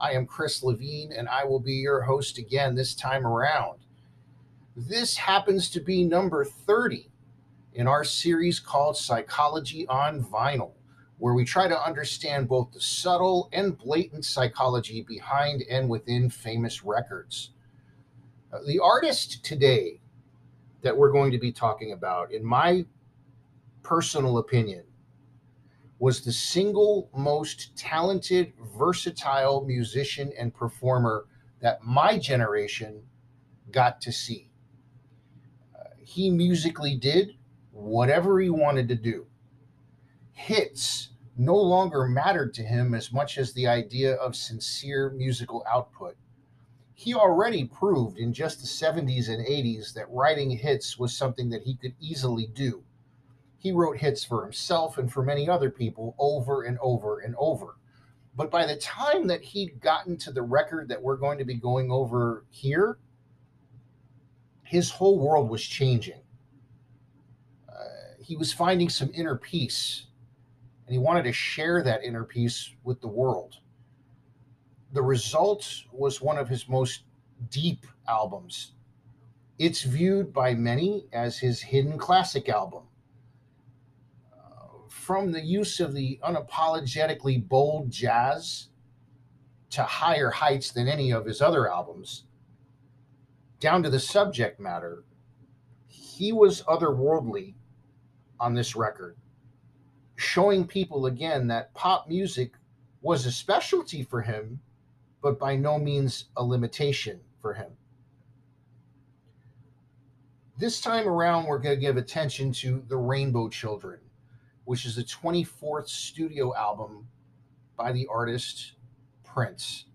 I am Chris Levine, and I will be your host again this time around. This happens to be number 30 in our series called Psychology on Vinyl, where we try to understand both the subtle and blatant psychology behind and within famous records. Uh, the artist today that we're going to be talking about, in my personal opinion, was the single most talented, versatile musician and performer that my generation got to see. Uh, he musically did whatever he wanted to do. Hits no longer mattered to him as much as the idea of sincere musical output. He already proved in just the 70s and 80s that writing hits was something that he could easily do he wrote hits for himself and for many other people over and over and over. But by the time that he'd gotten to the record that we're going to be going over here, his whole world was changing. Uh, he was finding some inner peace, and he wanted to share that inner peace with the world. The result was one of his most deep albums. It's viewed by many as his hidden classic album from the use of the unapologetically bold jazz to higher heights than any of his other albums, down to the subject matter, he was otherworldly on this record, showing people again that pop music was a specialty for him, but by no means a limitation for him. This time around, we're going to give attention to the Rainbow Children which is the 24th studio album by the artist Prince.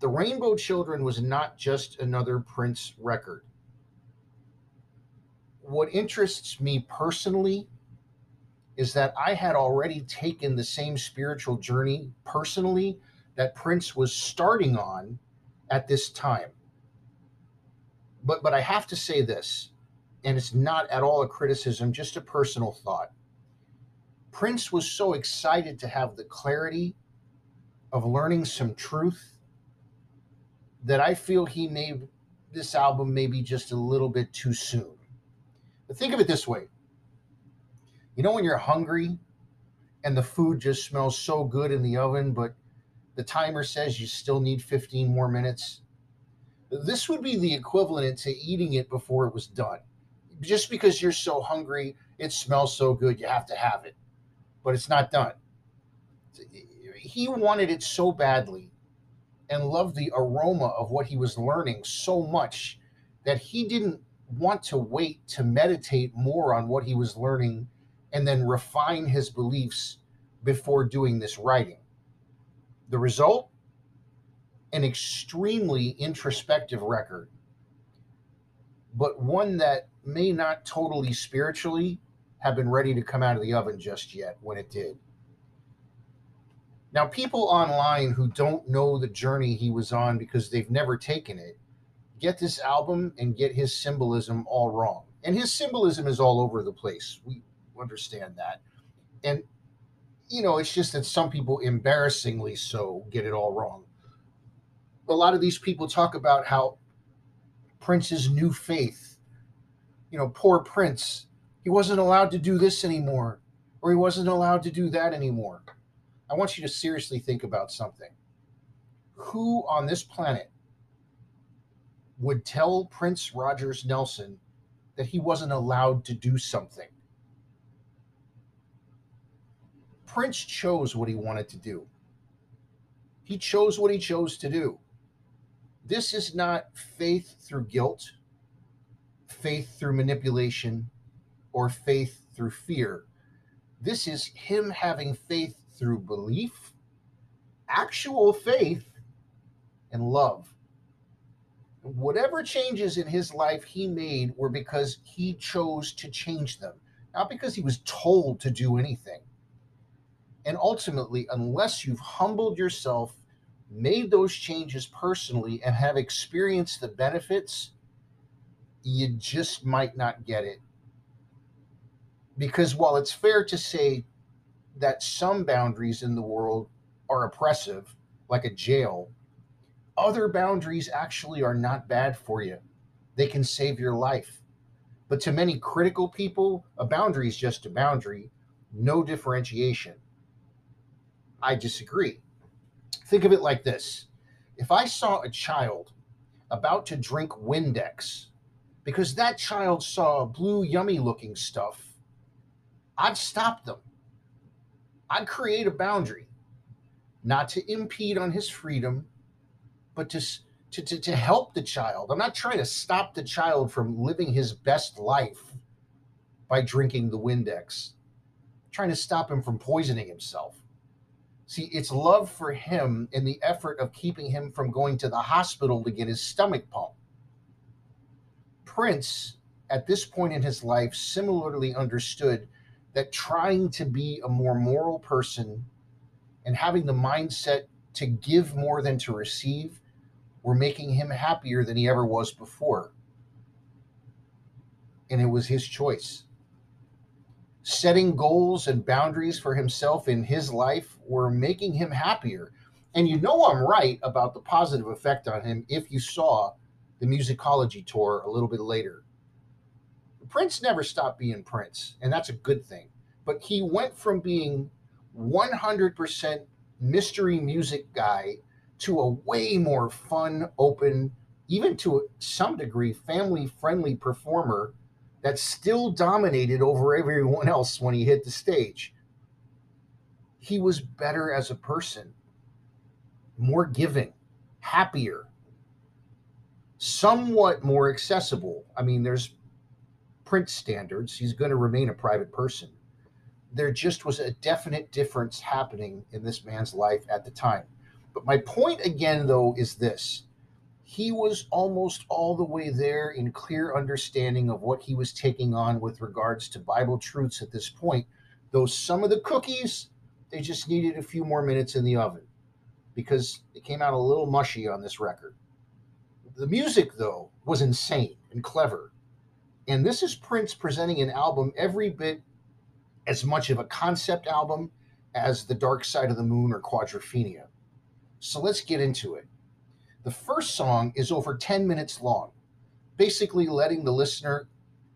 The Rainbow Children was not just another Prince record. What interests me personally is that I had already taken the same spiritual journey personally that Prince was starting on at this time. But but I have to say this and it's not at all a criticism, just a personal thought. Prince was so excited to have the clarity of learning some truth that I feel he made this album maybe just a little bit too soon. But think of it this way you know, when you're hungry and the food just smells so good in the oven, but the timer says you still need 15 more minutes? This would be the equivalent to eating it before it was done just because you're so hungry, it smells so good, you have to have it, but it's not done. He wanted it so badly and loved the aroma of what he was learning so much that he didn't want to wait to meditate more on what he was learning and then refine his beliefs before doing this writing. The result? An extremely introspective record, but one that may not totally spiritually have been ready to come out of the oven just yet when it did. Now, people online who don't know the journey he was on because they've never taken it get this album and get his symbolism all wrong. And his symbolism is all over the place. We understand that. And, you know, it's just that some people embarrassingly so get it all wrong. A lot of these people talk about how Prince's new faith you know, poor Prince, he wasn't allowed to do this anymore, or he wasn't allowed to do that anymore. I want you to seriously think about something. Who on this planet would tell Prince Rogers Nelson that he wasn't allowed to do something? Prince chose what he wanted to do. He chose what he chose to do. This is not faith through guilt faith through manipulation or faith through fear. This is him having faith through belief, actual faith, and love. Whatever changes in his life he made were because he chose to change them, not because he was told to do anything. And ultimately, unless you've humbled yourself, made those changes personally, and have experienced the benefits, you just might not get it. Because while it's fair to say that some boundaries in the world are oppressive, like a jail, other boundaries actually are not bad for you. They can save your life. But to many critical people, a boundary is just a boundary, no differentiation. I disagree. Think of it like this if I saw a child about to drink Windex because that child saw blue, yummy looking stuff, I'd stop them. I'd create a boundary, not to impede on his freedom, but to, to, to, to help the child. I'm not trying to stop the child from living his best life by drinking the Windex, I'm trying to stop him from poisoning himself. See, it's love for him and the effort of keeping him from going to the hospital to get his stomach pumped. Prince, at this point in his life, similarly understood that trying to be a more moral person and having the mindset to give more than to receive were making him happier than he ever was before. And it was his choice setting goals and boundaries for himself in his life were making him happier. And you know I'm right about the positive effect on him if you saw the musicology tour a little bit later. Prince never stopped being Prince, and that's a good thing. But he went from being 100% mystery music guy to a way more fun, open, even to some degree family friendly performer that still dominated over everyone else when he hit the stage. He was better as a person, more giving, happier, somewhat more accessible. I mean, there's Prince standards. He's going to remain a private person. There just was a definite difference happening in this man's life at the time. But my point again, though, is this he was almost all the way there in clear understanding of what he was taking on with regards to Bible truths at this point. Though some of the cookies, they just needed a few more minutes in the oven because it came out a little mushy on this record. The music, though, was insane and clever. And this is Prince presenting an album every bit as much of a concept album as The Dark Side of the Moon or Quadrophenia. So let's get into it. The first song is over 10 minutes long, basically letting the listener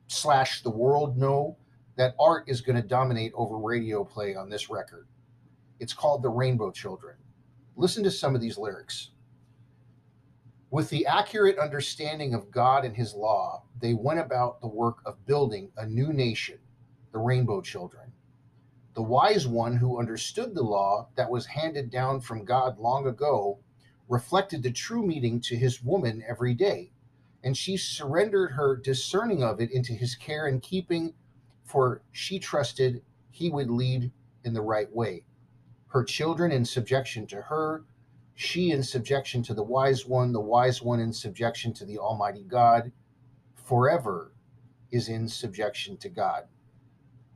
slash the world know that art is going to dominate over radio play on this record. It's called The Rainbow Children. Listen to some of these lyrics. With the accurate understanding of God and his law, they went about the work of building a new nation, the Rainbow Children. The wise one who understood the law that was handed down from God long ago reflected the true meaning to his woman every day, and she surrendered her discerning of it into his care and keeping, for she trusted he would lead in the right way. Her children in subjection to her, she in subjection to the wise one, the wise one in subjection to the Almighty God, forever is in subjection to God.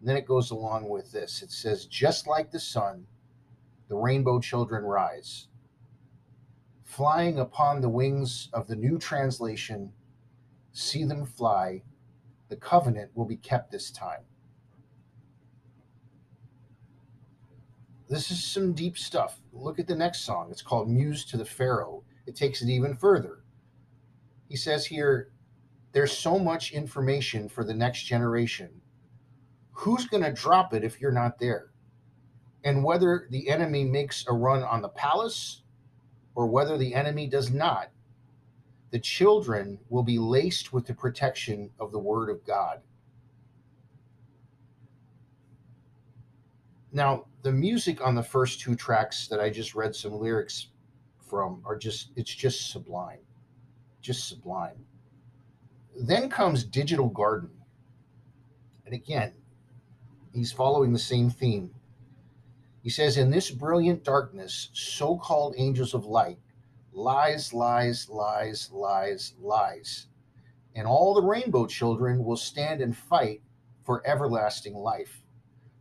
And then it goes along with this it says, just like the sun, the rainbow children rise flying upon the wings of the new translation, see them fly. The covenant will be kept this time. This is some deep stuff. Look at the next song. It's called Muse to the Pharaoh. It takes it even further. He says here, there's so much information for the next generation. Who's going to drop it if you're not there? And whether the enemy makes a run on the palace or whether the enemy does not, the children will be laced with the protection of the Word of God. Now, the music on the first two tracks that I just read some lyrics from are just, it's just sublime. Just sublime. Then comes Digital Garden. And again, he's following the same theme he says, In this brilliant darkness, so called angels of light, lies, lies, lies, lies, lies. And all the rainbow children will stand and fight for everlasting life.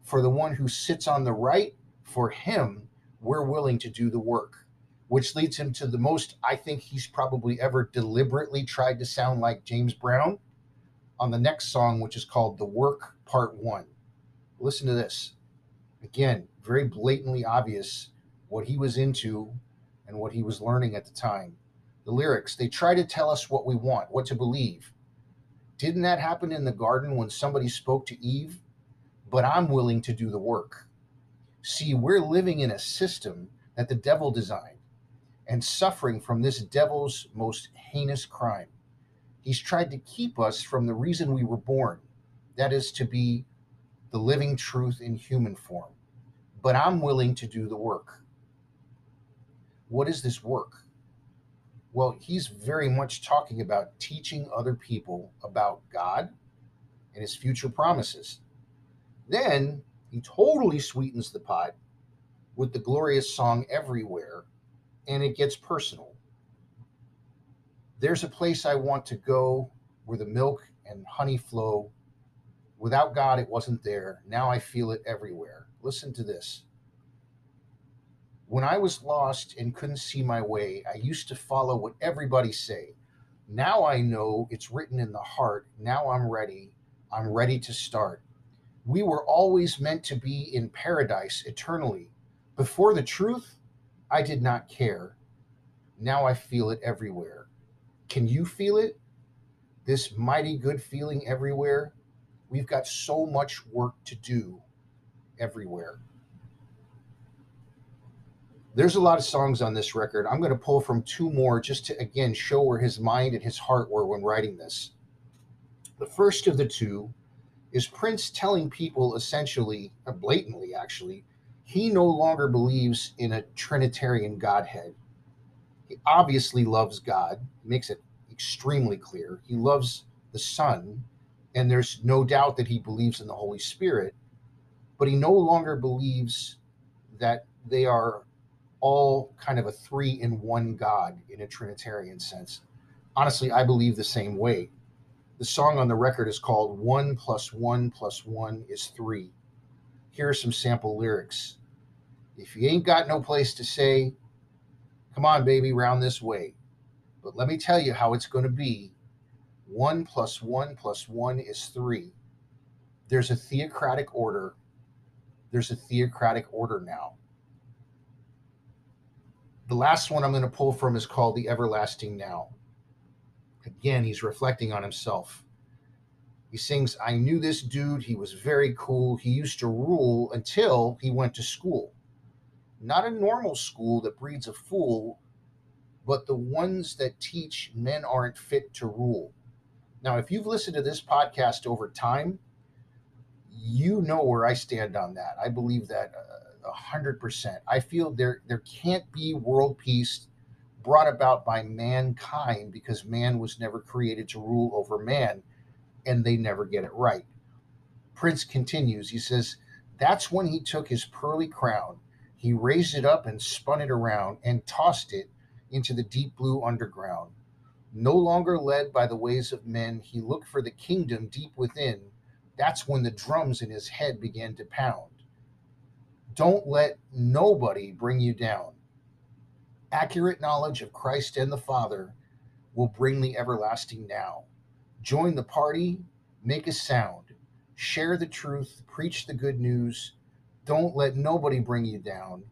For the one who sits on the right, for him, we're willing to do the work, which leads him to the most I think he's probably ever deliberately tried to sound like James Brown on the next song, which is called The Work Part One. Listen to this. Again, very blatantly obvious what he was into and what he was learning at the time. The lyrics, they try to tell us what we want, what to believe. Didn't that happen in the garden when somebody spoke to Eve? But I'm willing to do the work. See, we're living in a system that the devil designed and suffering from this devil's most heinous crime. He's tried to keep us from the reason we were born, that is, to be the living truth in human form. But I'm willing to do the work. What is this work? Well, he's very much talking about teaching other people about God and his future promises. Then he totally sweetens the pot with the glorious song Everywhere, and it gets personal. There's a place I want to go where the milk and honey flow. Without God, it wasn't there. Now I feel it everywhere. Listen to this. When I was lost and couldn't see my way, I used to follow what everybody say. Now I know it's written in the heart. Now I'm ready. I'm ready to start. We were always meant to be in paradise eternally. Before the truth, I did not care. Now I feel it everywhere. Can you feel it? This mighty good feeling everywhere? We've got so much work to do everywhere. There's a lot of songs on this record. I'm going to pull from two more just to, again, show where his mind and his heart were when writing this. The first of the two is Prince telling people essentially, uh, blatantly actually, he no longer believes in a Trinitarian Godhead. He obviously loves God, makes it extremely clear. He loves the Son, and there's no doubt that he believes in the Holy Spirit, but he no longer believes that they are all kind of a three in one God in a Trinitarian sense. Honestly, I believe the same way. The song on the record is called One Plus One Plus One is Three. Here are some sample lyrics. If you ain't got no place to say, come on, baby, round this way. But let me tell you how it's going to be. One plus one plus one is three. There's a theocratic order. There's a theocratic order now the last one I'm going to pull from is called The Everlasting Now. Again, he's reflecting on himself. He sings, I knew this dude. He was very cool. He used to rule until he went to school. Not a normal school that breeds a fool, but the ones that teach men aren't fit to rule. Now, if you've listened to this podcast over time, you know where I stand on that. I believe that uh, a hundred percent. I feel there there can't be world peace brought about by mankind because man was never created to rule over man, and they never get it right. Prince continues. He says, "That's when he took his pearly crown. He raised it up and spun it around and tossed it into the deep blue underground." No longer led by the ways of men, he looked for the kingdom deep within. That's when the drums in his head began to pound. Don't let nobody bring you down. Accurate knowledge of Christ and the Father will bring the everlasting now. Join the party, make a sound, share the truth, preach the good news. Don't let nobody bring you down.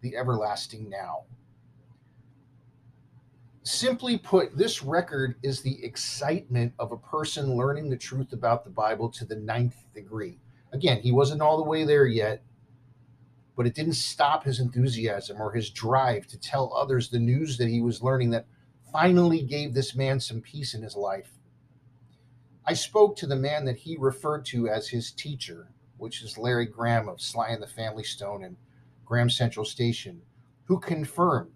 The everlasting now. Simply put, this record is the excitement of a person learning the truth about the Bible to the ninth degree. Again, he wasn't all the way there yet, but it didn't stop his enthusiasm or his drive to tell others the news that he was learning that finally gave this man some peace in his life. I spoke to the man that he referred to as his teacher, which is Larry Graham of Sly and the Family Stone and Graham Central Station, who confirmed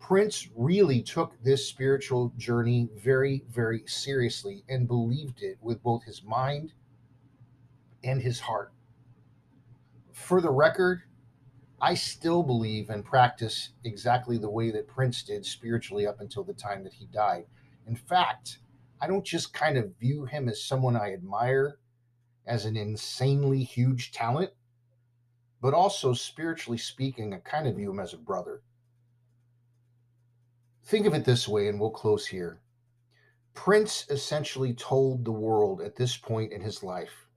Prince really took this spiritual journey very, very seriously and believed it with both his mind and his heart for the record, I still believe and practice exactly the way that Prince did spiritually up until the time that he died. In fact, I don't just kind of view him as someone I admire as an insanely huge talent, but also spiritually speaking, I kind of view him as a brother. Think of it this way, and we'll close here. Prince essentially told the world at this point in his life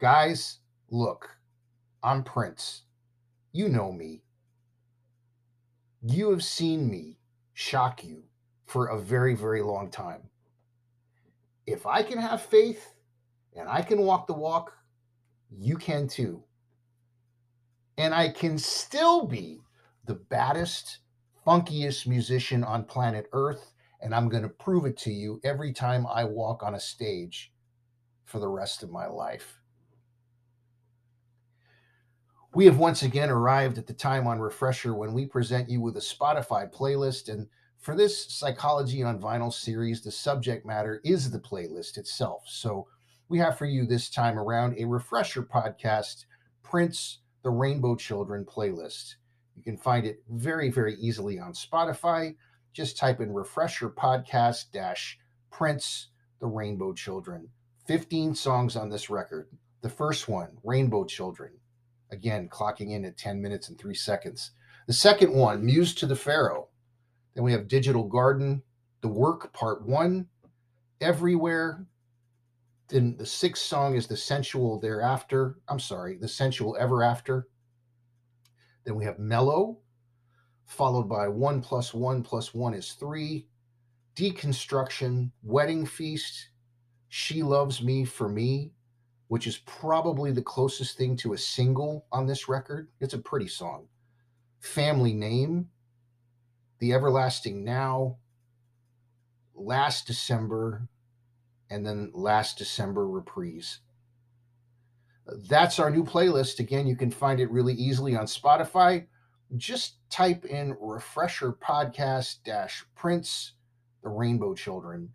guys, look, I'm Prince. You know me. You have seen me shock you for a very, very long time. If I can have faith and I can walk the walk, you can too. And I can still be the baddest, funkiest musician on planet Earth. And I'm going to prove it to you every time I walk on a stage for the rest of my life. We have once again arrived at the time on Refresher when we present you with a Spotify playlist. And for this Psychology on Vinyl series, the subject matter is the playlist itself. So we have for you this time around a Refresher podcast, Prince the Rainbow Children playlist. You can find it very, very easily on Spotify. Just type in Refresher Podcast dash Prince the Rainbow Children. 15 songs on this record. The first one, Rainbow Children Again, clocking in at 10 minutes and three seconds. The second one, Muse to the Pharaoh. Then we have Digital Garden, The Work, Part One, Everywhere. Then the sixth song is The Sensual Thereafter. I'm sorry, The Sensual Ever After. Then we have Mellow, followed by One plus One plus One is Three, Deconstruction, Wedding Feast, She Loves Me for Me, which is probably the closest thing to a single on this record. It's a pretty song. Family Name, The Everlasting Now, Last December, and then Last December Reprise. That's our new playlist. Again, you can find it really easily on Spotify. Just type in Refresher Podcast dash Prince, The Rainbow Children.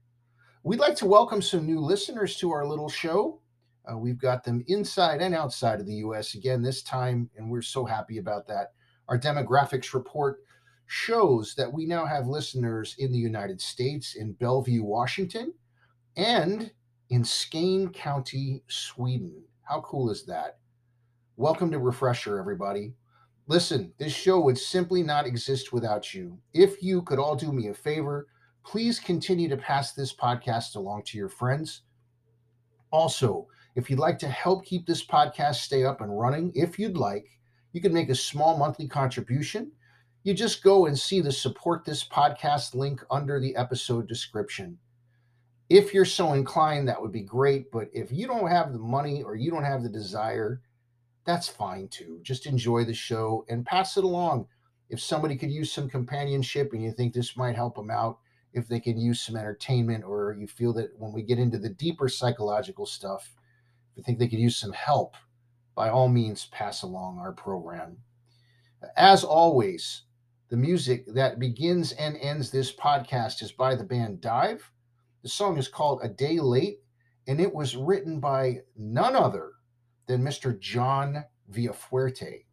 We'd like to welcome some new listeners to our little show. Uh, we've got them inside and outside of the US again this time, and we're so happy about that. Our demographics report shows that we now have listeners in the United States, in Bellevue, Washington, and in Skane County, Sweden. How cool is that? Welcome to Refresher, everybody. Listen, this show would simply not exist without you. If you could all do me a favor, please continue to pass this podcast along to your friends. Also, if you'd like to help keep this podcast stay up and running, if you'd like, you can make a small monthly contribution. You just go and see the support this podcast link under the episode description. If you're so inclined, that would be great. But if you don't have the money or you don't have the desire, that's fine too. Just enjoy the show and pass it along. If somebody could use some companionship and you think this might help them out, if they can use some entertainment, or you feel that when we get into the deeper psychological stuff, if you think they could use some help, by all means, pass along our program. As always, the music that begins and ends this podcast is by the band Dive. The song is called A Day Late, and it was written by none other than Mr. John Villafuerte.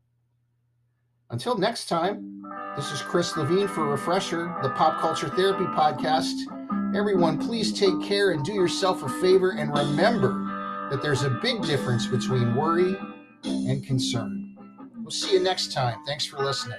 Until next time, this is Chris Levine for Refresher, the Pop Culture Therapy Podcast. Everyone, please take care and do yourself a favor and remember that there's a big difference between worry and concern. We'll see you next time. Thanks for listening.